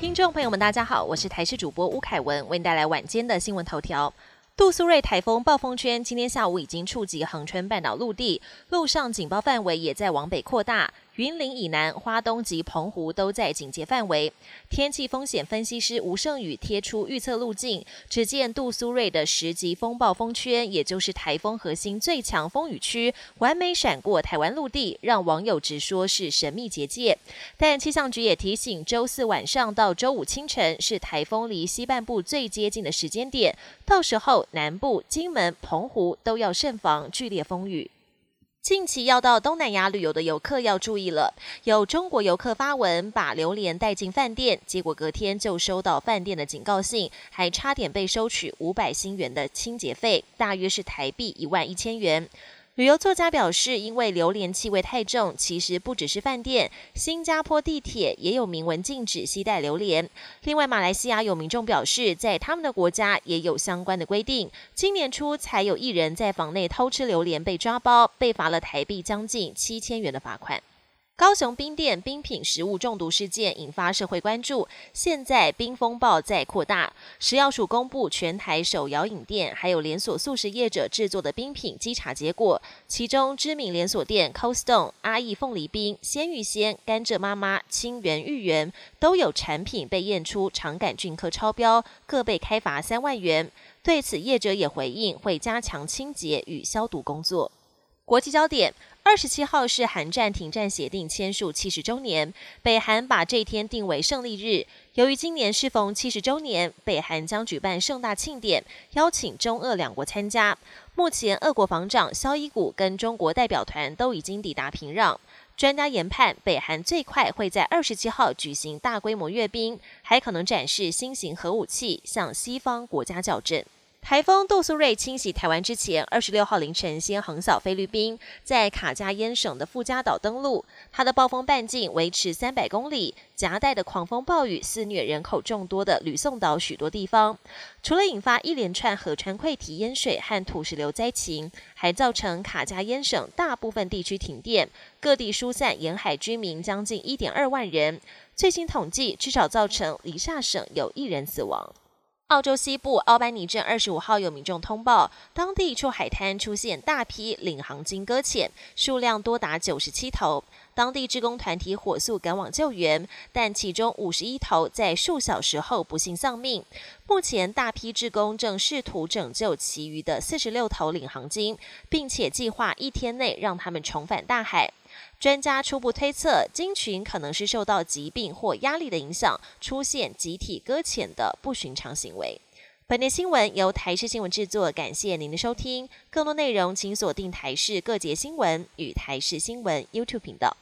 听众朋友们，大家好，我是台视主播吴凯文，为您带来晚间的新闻头条。杜苏芮台风暴风圈今天下午已经触及恒春半岛陆地，路上警报范围也在往北扩大。云林以南、花东及澎湖都在警戒范围。天气风险分析师吴胜宇贴出预测路径，只见杜苏芮的十级风暴风圈，也就是台风核心最强风雨区，完美闪过台湾陆地，让网友直说是神秘结界。但气象局也提醒，周四晚上到周五清晨是台风离西半部最接近的时间点，到时候南部、金门、澎湖都要慎防剧烈风雨。近期要到东南亚旅游的游客要注意了，有中国游客发文把榴莲带进饭店，结果隔天就收到饭店的警告信，还差点被收取五百新元的清洁费，大约是台币一万一千元。旅游作家表示，因为榴莲气味太重，其实不只是饭店，新加坡地铁也有明文禁止携带榴莲。另外，马来西亚有民众表示，在他们的国家也有相关的规定。今年初才有一人在房内偷吃榴莲被抓包，被罚了台币将近七千元的罚款。高雄冰店冰品食物中毒事件引发社会关注，现在冰风暴在扩大。食药署公布全台手摇饮店还有连锁素食业者制作的冰品稽查结果，其中知名连锁店 Cold Stone、阿义凤梨冰、鲜芋仙、甘蔗妈妈、清源芋圆都有产品被验出肠杆菌科超标，各被开罚三万元。对此，业者也回应会加强清洁与消毒工作。国际焦点。二十七号是韩战停战协定签署七十周年，北韩把这一天定为胜利日。由于今年适逢七十周年，北韩将举办盛大庆典，邀请中俄两国参加。目前，俄国防长肖伊古跟中国代表团都已经抵达平壤。专家研判，北韩最快会在二十七号举行大规模阅兵，还可能展示新型核武器，向西方国家较真。台风杜苏芮侵袭台湾之前，二十六号凌晨先横扫菲律宾，在卡加烟省的富加岛登陆。它的暴风半径维持三百公里，夹带的狂风暴雨肆虐人口众多的吕宋岛许多地方。除了引发一连串河川溃堤淹水和土石流灾情，还造成卡加烟省大部分地区停电，各地疏散沿海居民将近一点二万人。最新统计，至少造成黎萨省有一人死亡。澳洲西部奥班尼镇二十五号有民众通报，当地一处海滩出现大批领航鲸搁浅，数量多达九十七头。当地志工团体火速赶往救援，但其中五十一头在数小时后不幸丧命。目前，大批志工正试图拯救其余的四十六头领航鲸，并且计划一天内让他们重返大海。专家初步推测，鲸群可能是受到疾病或压力的影响，出现集体搁浅的不寻常行为。本节新闻由台视新闻制作，感谢您的收听。更多内容请锁定台视各节新闻与台视新闻 YouTube 频道。